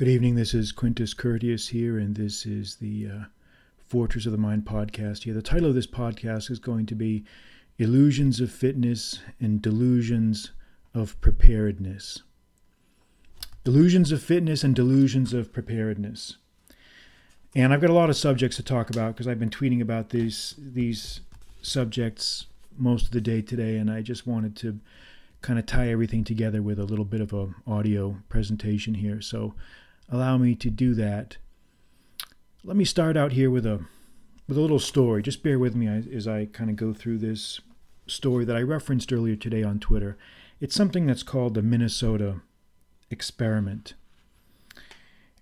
Good evening. This is Quintus Curtius here, and this is the uh, Fortress of the Mind podcast here. The title of this podcast is going to be Illusions of Fitness and Delusions of Preparedness. Illusions of Fitness and Delusions of Preparedness. And I've got a lot of subjects to talk about because I've been tweeting about these these subjects most of the day today, and I just wanted to kind of tie everything together with a little bit of a audio presentation here. So allow me to do that. Let me start out here with a with a little story. Just bear with me as I kind of go through this story that I referenced earlier today on Twitter. It's something that's called the Minnesota experiment.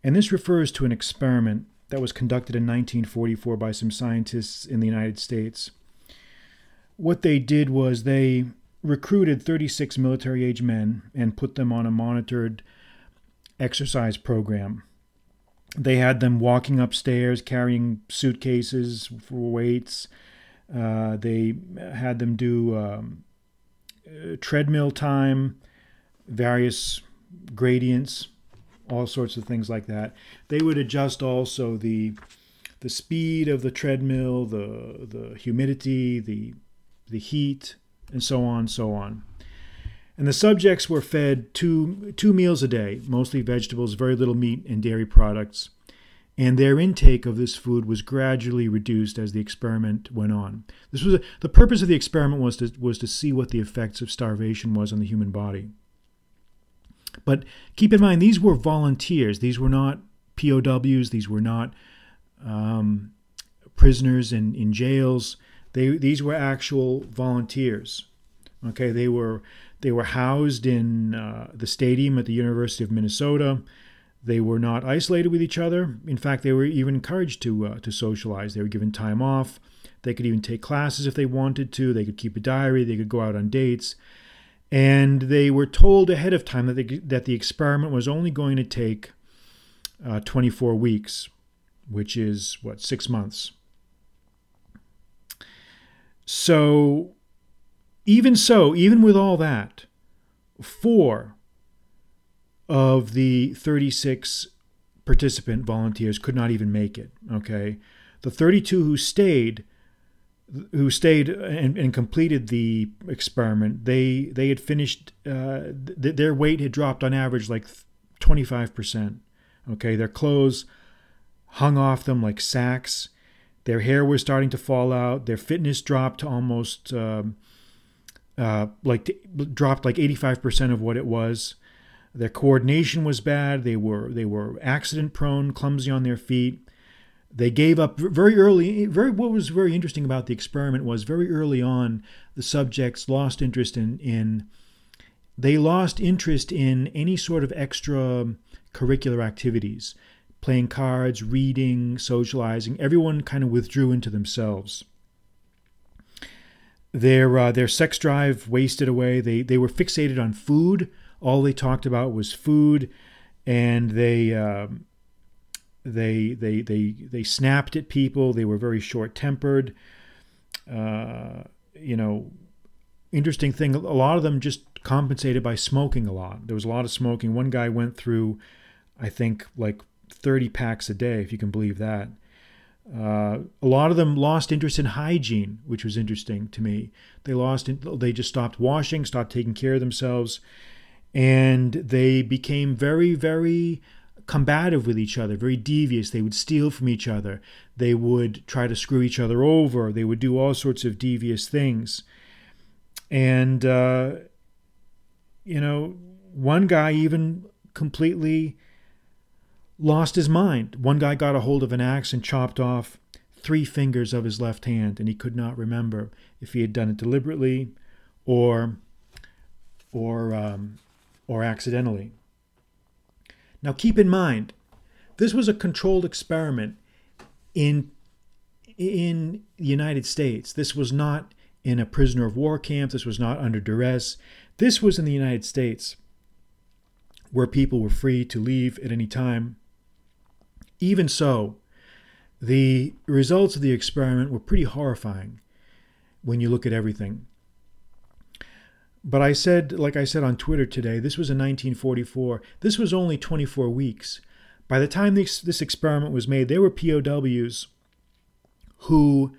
And this refers to an experiment that was conducted in 1944 by some scientists in the United States. What they did was they recruited 36 military age men and put them on a monitored exercise program. They had them walking upstairs carrying suitcases for weights. Uh, they had them do um, uh, treadmill time, various gradients, all sorts of things like that. They would adjust also the the speed of the treadmill, the the humidity, the the heat, and so on, so on. And the subjects were fed two, two meals a day, mostly vegetables, very little meat and dairy products. And their intake of this food was gradually reduced as the experiment went on. This was a, the purpose of the experiment was to, was to see what the effects of starvation was on the human body. But keep in mind, these were volunteers. These were not POWs. These were not um, prisoners in, in jails. They, these were actual volunteers. Okay, they were they were housed in uh, the stadium at the University of Minnesota. They were not isolated with each other. In fact, they were even encouraged to uh, to socialize. They were given time off. They could even take classes if they wanted to. They could keep a diary. They could go out on dates. And they were told ahead of time that, they, that the experiment was only going to take uh, 24 weeks, which is what, six months. So even so, even with all that, four of the 36 participant volunteers could not even make it. Okay. The 32 who stayed who stayed and, and, completed the experiment, they they had finished. Uh, th- their weight had dropped on average like twenty five percent. Okay, their clothes hung off them like sacks. Their hair was starting to fall out. Their fitness dropped to almost um, uh, like dropped like 85% of what it was. Their coordination was bad. They were they were accident prone, clumsy on their feet. They gave up very early. Very what was very interesting about the experiment was very early on the subjects lost interest in in they lost interest in any sort of extra curricular activities, playing cards, reading, socializing. Everyone kind of withdrew into themselves their uh, their sex drive wasted away. They they were fixated on food. All they talked about was food, and they um, they they they they snapped at people. They were very short tempered. Uh, you know, interesting thing. A lot of them just compensated by smoking a lot. There was a lot of smoking. One guy went through, I think, like 30 packs a day, if you can believe that. Uh, a lot of them lost interest in hygiene, which was interesting to me. They lost, they just stopped washing, stopped taking care of themselves, and they became very, very combative with each other, very devious. They would steal from each other. They would try to screw each other over. They would do all sorts of devious things. And, uh, you know, one guy even completely lost his mind. One guy got a hold of an axe and chopped off three fingers of his left hand, and he could not remember if he had done it deliberately or or um, or accidentally. Now, keep in mind, this was a controlled experiment in in the United States. This was not in a prisoner of war camp. This was not under duress. This was in the United States, where people were free to leave at any time even so, the results of the experiment were pretty horrifying when you look at everything. But I said, like I said on Twitter today, this was in 1944. This was only 24 weeks. By the time this, this experiment was made, there were POWs who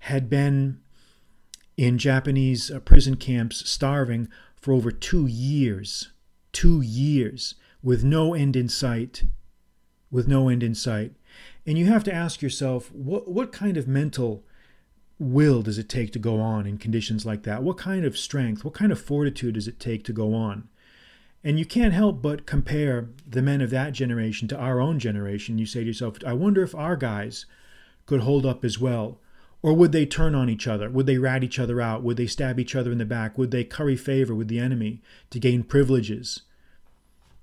had been in Japanese uh, prison camps starving for over two years. Two years with no end in sight. With no end in sight. And you have to ask yourself what, what kind of mental will does it take to go on in conditions like that? What kind of strength, what kind of fortitude does it take to go on? And you can't help but compare the men of that generation to our own generation. You say to yourself, I wonder if our guys could hold up as well. Or would they turn on each other? Would they rat each other out? Would they stab each other in the back? Would they curry favor with the enemy to gain privileges?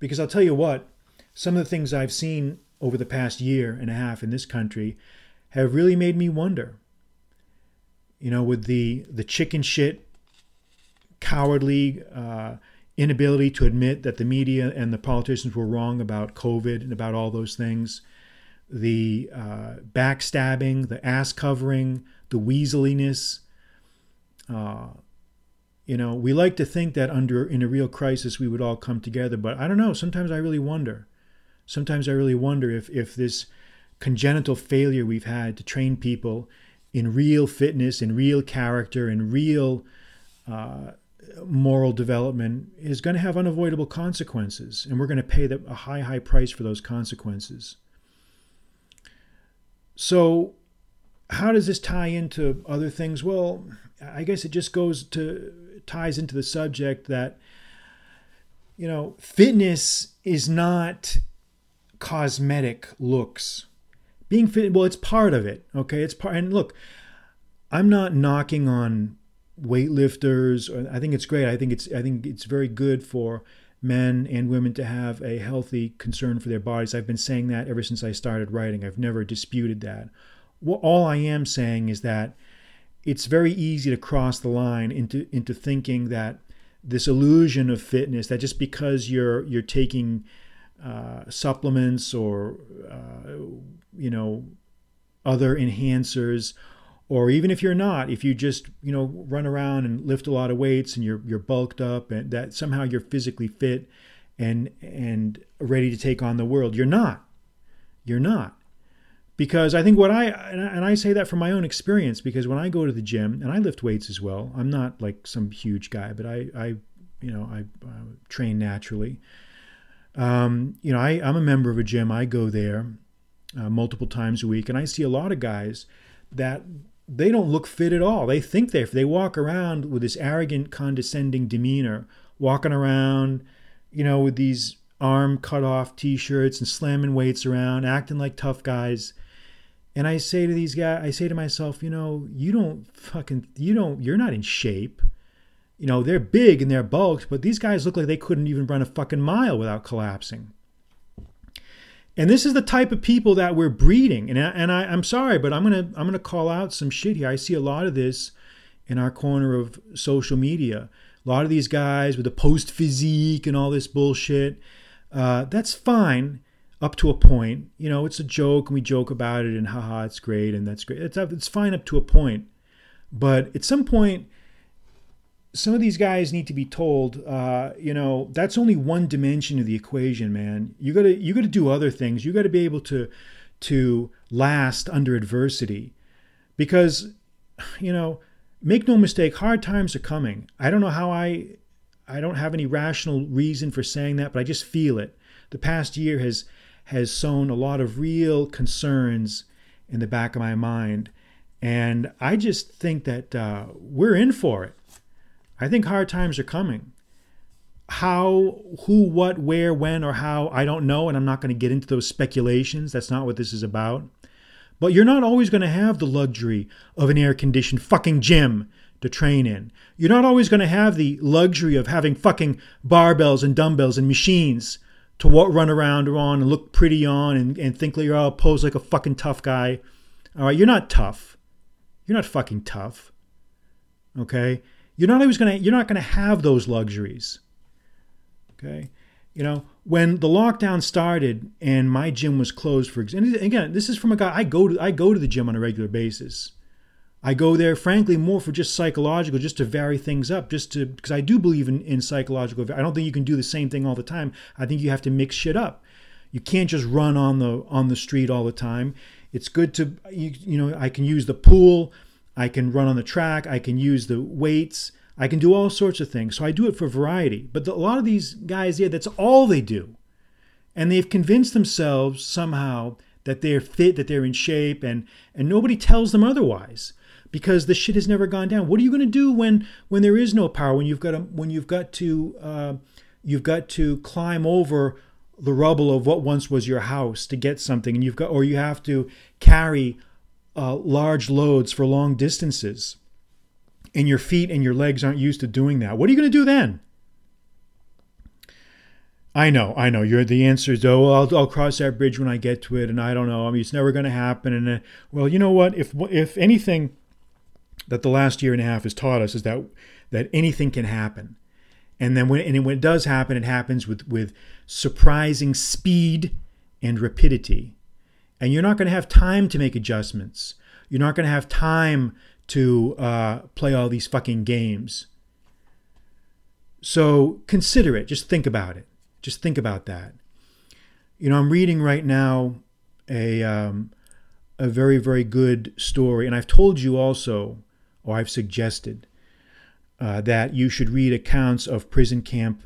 Because I'll tell you what, some of the things I've seen over the past year and a half in this country have really made me wonder you know, with the the chicken shit, cowardly uh, inability to admit that the media and the politicians were wrong about COVID and about all those things, the uh, backstabbing, the ass covering, the weaseliness. Uh, you know, we like to think that under in a real crisis we would all come together, but I don't know. Sometimes I really wonder. Sometimes I really wonder if if this congenital failure we've had to train people in real fitness, in real character, in real uh, moral development is going to have unavoidable consequences, and we're going to pay the, a high, high price for those consequences. So, how does this tie into other things? Well, I guess it just goes to ties into the subject that you know, fitness is not cosmetic looks. Being fit well it's part of it okay? It's part and look i'm not knocking on weightlifters i think it's great. I think it's i think it's very good for men and women to have a healthy concern for their bodies. I've been saying that ever since i started writing. I've never disputed that. All i am saying is that it's very easy to cross the line into into thinking that this illusion of fitness that just because you're you're taking uh, supplements or uh, you know other enhancers or even if you're not if you just you know run around and lift a lot of weights and you're you're bulked up and that somehow you're physically fit and and ready to take on the world you're not. You're not. Because I think what I and I say that from my own experience because when I go to the gym and I lift weights as well I'm not like some huge guy but I I you know I uh, train naturally um, you know, I, I'm a member of a gym. I go there uh, multiple times a week, and I see a lot of guys that they don't look fit at all. They think they they walk around with this arrogant, condescending demeanor, walking around, you know, with these arm cut off t-shirts and slamming weights around, acting like tough guys. And I say to these guys, I say to myself, you know, you don't fucking, you don't, you're not in shape you know, they're big and they're bulked, but these guys look like they couldn't even run a fucking mile without collapsing. And this is the type of people that we're breeding. And, I, and I, I'm sorry, but I'm gonna I'm gonna call out some shit here. I see a lot of this in our corner of social media. A lot of these guys with the post physique and all this bullshit. Uh, that's fine up to a point. You know, it's a joke and we joke about it and haha, it's great and that's great. It's, it's fine up to a point. But at some point, some of these guys need to be told, uh, you know, that's only one dimension of the equation, man. You gotta you gotta do other things. You gotta be able to to last under adversity, because, you know, make no mistake, hard times are coming. I don't know how I, I don't have any rational reason for saying that, but I just feel it. The past year has has sown a lot of real concerns in the back of my mind, and I just think that uh, we're in for it I think hard times are coming. How, who, what, where, when, or how, I don't know, and I'm not going to get into those speculations. That's not what this is about. But you're not always going to have the luxury of an air conditioned fucking gym to train in. You're not always going to have the luxury of having fucking barbells and dumbbells and machines to run around on and look pretty on and, and you're all posed like a fucking tough guy. All right, you're not tough. You're not fucking tough. Okay? You're not always going to you're not going to have those luxuries. Okay? You know, when the lockdown started and my gym was closed for and again, this is from a guy I go to I go to the gym on a regular basis. I go there, frankly, more for just psychological, just to vary things up, just to because I do believe in, in psychological. I don't think you can do the same thing all the time. I think you have to mix shit up. You can't just run on the on the street all the time. It's good to you, you know I can use the pool, I can run on the track, I can use the weights, I can do all sorts of things. So I do it for variety. But the, a lot of these guys, yeah, that's all they do, and they've convinced themselves somehow that they're fit, that they're in shape, and and nobody tells them otherwise because the shit has never gone down. What are you going to do when when there is no power? When you've got to when you've got to uh, you've got to climb over the rubble of what once was your house to get something, and you've got or you have to carry uh, large loads for long distances, and your feet and your legs aren't used to doing that. What are you going to do then? I know, I know. You're the answer is, oh, I'll, I'll cross that bridge when I get to it, and I don't know. I mean, it's never going to happen. And uh, well, you know what? If if anything that the last year and a half has taught us is that that anything can happen, and then when and when it does happen, it happens with with surprising speed and rapidity, and you're not going to have time to make adjustments. You're not going to have time to uh, play all these fucking games. So consider it. Just think about it. Just think about that. You know, I'm reading right now a um, a very very good story, and I've told you also, or I've suggested uh, that you should read accounts of prison camp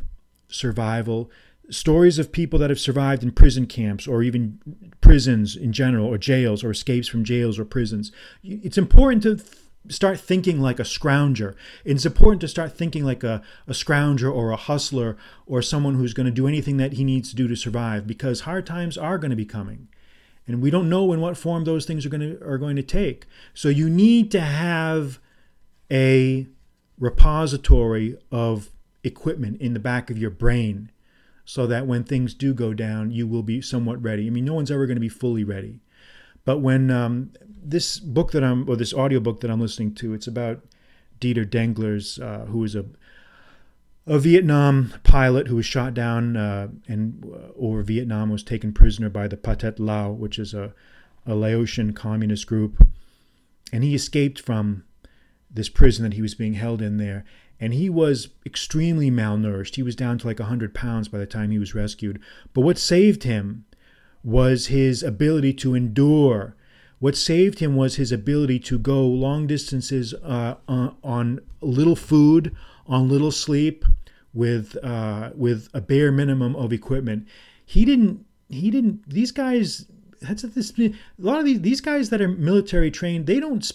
survival, stories of people that have survived in prison camps or even prisons in general, or jails, or escapes from jails or prisons. It's important to start thinking like a scrounger. It's important to start thinking like a, a scrounger or a hustler or someone who's going to do anything that he needs to do to survive because hard times are going to be coming. And we don't know in what form those things are going to are going to take. So you need to have a repository of equipment in the back of your brain so that when things do go down, you will be somewhat ready. I mean, no one's ever going to be fully ready. But when um, this book that I'm, or this audiobook that I'm listening to, it's about Dieter Denglers, uh, who is a a Vietnam pilot who was shot down uh, and uh, over Vietnam was taken prisoner by the Pathet Lao, which is a, a Laotian communist group, and he escaped from this prison that he was being held in there. And he was extremely malnourished. He was down to like 100 pounds by the time he was rescued. But what saved him was his ability to endure what saved him was his ability to go long distances uh, on, little food, on little sleep, with uh, with a bare minimum of equipment. He didn't. He didn't. These guys. That's this. A lot of these these guys that are military trained. They don't.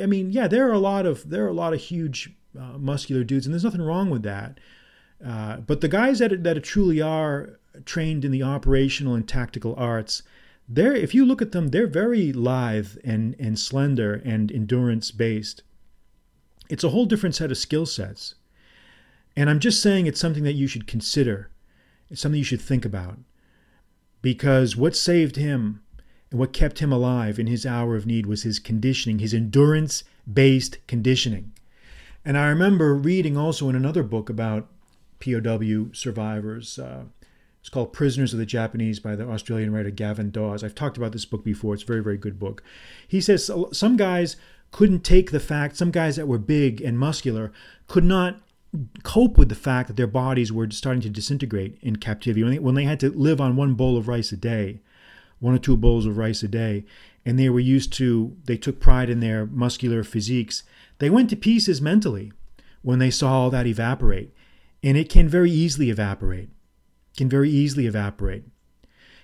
I mean, yeah, there are a lot of there are a lot of huge uh, muscular dudes, and there's nothing wrong with that. Uh, but the guys that that truly are trained in the operational and tactical arts they're if you look at them, they're very lithe and, and slender and endurance based. It's a whole different set of skill sets. And I'm just saying it's something that you should consider. It's something you should think about. Because what saved him and what kept him alive in his hour of need was his conditioning, his endurance based conditioning. And I remember reading also in another book about POW survivors. Uh, it's called Prisoners of the Japanese by the Australian writer Gavan Daws. I've talked about this book before. It's a very, very good book. He says some guys couldn't take the fact, some guys that were big and muscular could not cope with the fact that their bodies were starting to disintegrate in captivity. When they, when they had to live on one bowl of rice a day, one or two bowls of rice a day, and they were used to, they took pride in their muscular physiques, they went to pieces mentally when they saw all that evaporate. And it can very easily evaporate can very easily evaporate.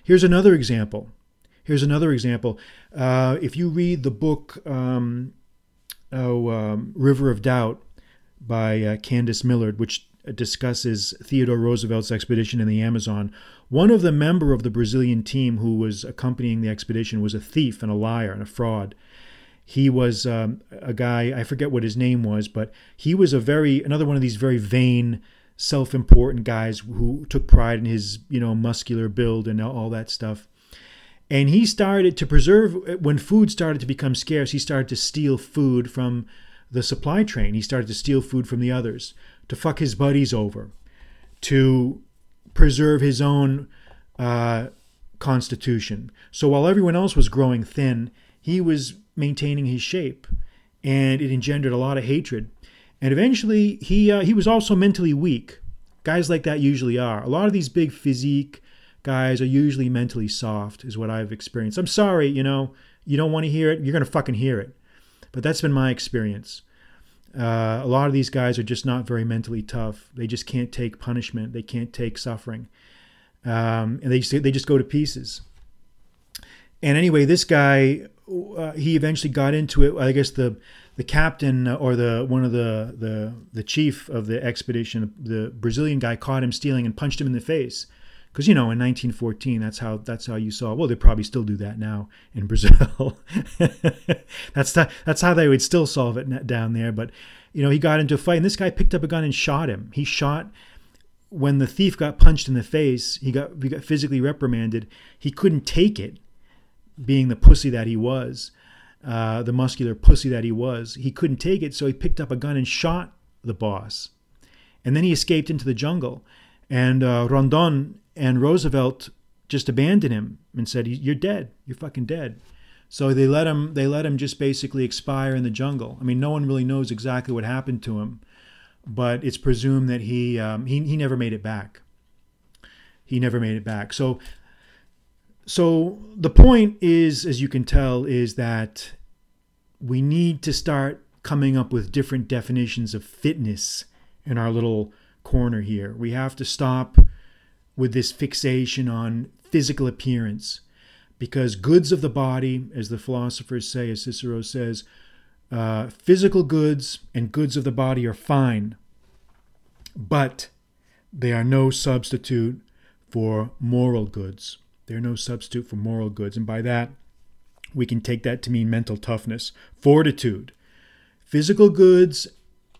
Here's another example. Here's another example. Uh, if you read the book um, oh, um, River of Doubt by uh, Candice Millard, which discusses Theodore Roosevelt's expedition in the Amazon, one of the member of the Brazilian team who was accompanying the expedition was a thief and a liar and a fraud. He was um, a guy I forget what his name was, but he was a very another one of these very vain self-important guys who took pride in his you know muscular build and all that stuff. And he started to preserve when food started to become scarce he started to steal food from the supply train. He started to steal food from the others to fuck his buddies over to preserve his own uh, constitution so while everyone else was growing thin he was maintaining his shape and it engendered a lot of hatred and eventually, he uh, he was also mentally weak. Guys like that usually are. A lot of these big physique guys are usually mentally soft, is what I've experienced. I'm sorry, you know, you don't want to hear it, you're to fucking hear it. But that's been my experience. Uh, a lot of these guys are just not very mentally tough. They just can't take punishment. They can't take suffering, um, and they just, they just go to pieces. And anyway, this guy, uh, he eventually got into it. I guess the the captain or the one of the the the chief of the expedition, the Brazilian guy, caught him stealing and punched him in the face because you know in 1914 that's how that's how you saw well they probably still do that now in Brazil. That's the, that's how they would still solve it down there but you know he got into a fight and this guy picked up a gun and shot him. He shot when the thief got punched in the face he got he got physically reprimanded. He couldn't take it being the pussy that he was uh, the muscular pussy that he was. He couldn't take it so he picked up a gun and shot the boss. And then he escaped into the jungle. And uh, Rondon and Roosevelt just abandoned him and said, "You're dead. You're fucking dead." So they let him. They let him just basically expire in the jungle. I mean, no one really knows exactly what happened to him, but it's presumed that he um, he he never made it back. He never made it back. So so the point is, as you can tell, is that we need to start coming up with different definitions of fitness in our little corner here. We have to stop with this fixation on physical appearance. Because goods of the body, as the philosophers say, as Cicero says, uh, physical goods and goods of the body are fine, but they are no substitute for moral goods. They're no substitute for moral goods. And by that, we can take that to mean mental toughness, fortitude. Physical goods,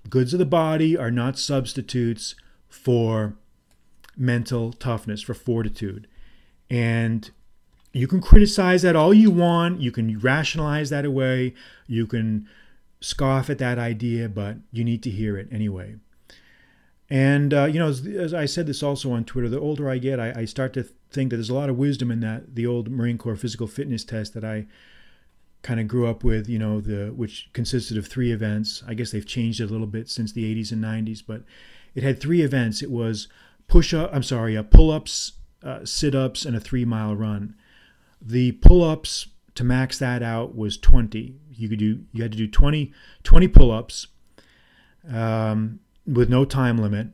goods of the body, are not substitutes for mental toughness, for fortitude. And you can criticize that all you want, you can rationalize that away, you can scoff at that idea, but you need to hear it anyway. And, uh, you know, as, as, I said this also on Twitter, the older I get, I, I, start to think that there's a lot of wisdom in that, the old Marine Corps physical fitness test that I kind of grew up with, you know, the which consisted of three events. I guess they've changed it a little bit since the 80s and 90s, but it had three events. It was push up, I'm sorry, uh, pull ups, uh, sit ups, and a three mile run. The pull ups to max that out was 20. You could do, you had to do 20, 20 pull ups um, with no time limit.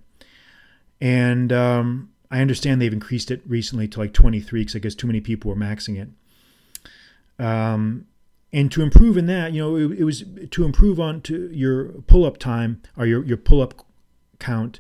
And um, I understand they've increased it recently to like 23 because I guess too many people were maxing it. Um, and to improve in that, you know, it, it was to improve on to your pull up time or your, your pull up count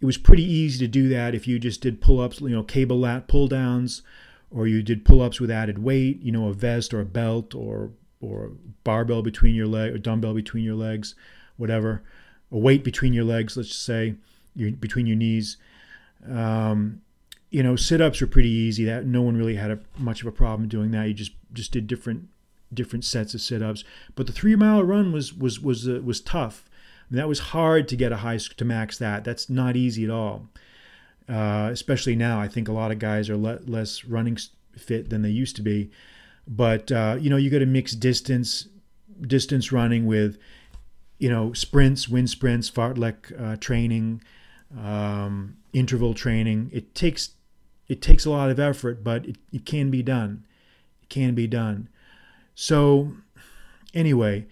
it was pretty easy to do that if you just did pull ups, you know, cable lat pull downs, or you did pull ups with added weight, you know, a vest or a belt or or a barbell between your leg or dumbbell between your legs, whatever, a weight between your legs, let's just say, your, between your knees. Um, you know, sit ups were pretty easy. That no one really had a, much of a problem doing that. You just just did different different sets of sit ups. But the three mile run was was was uh, was tough and that was hard to get a high to max that. That's not easy at all. Uh, especially now, I think a lot of guys are le- less running fit than they used to be. But uh, you know, you got to mix distance, distance running with, you know, sprints, wind sprints, fartlek uh, training, um, interval training. It takes it takes a lot of effort, but it, it can be done. It can be done. So, anyway,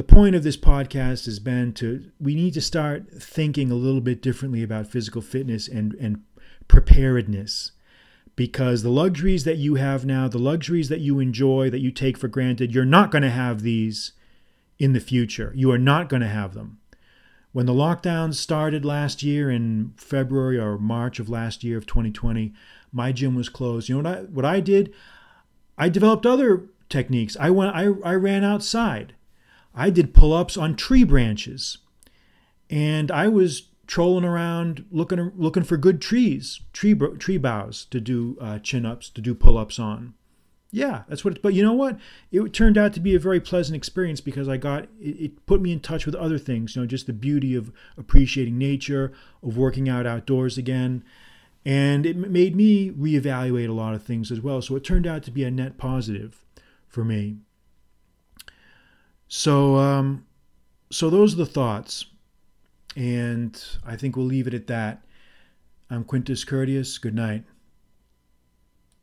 the point of this podcast has been to we need to start thinking a little bit differently about physical fitness and, and preparedness because the luxuries that you have now, the luxuries that you enjoy, that you take for granted, you're not going to have these in the future. You are not going to have them. When the lockdowns started last year in February or March of last year of 2020, my gym was closed. You know what I, what I did? I developed other techniques. I went I, I ran outside. I did pull ups on tree branches. And I was trolling around looking looking for good trees, tree tree boughs to do uh, chin ups, to do pull ups on. Yeah, that's what. It, but you know what? It turned out to be a very pleasant experience because I got it, it. Put me in touch with other things. You know, just the beauty of appreciating nature, of working out outdoors again, and it made me reevaluate a lot of things as well. So it turned out to be a net positive for me. So, um, so those are the thoughts, and I think we'll leave it at that. I'm Quintus Curtius. Good night.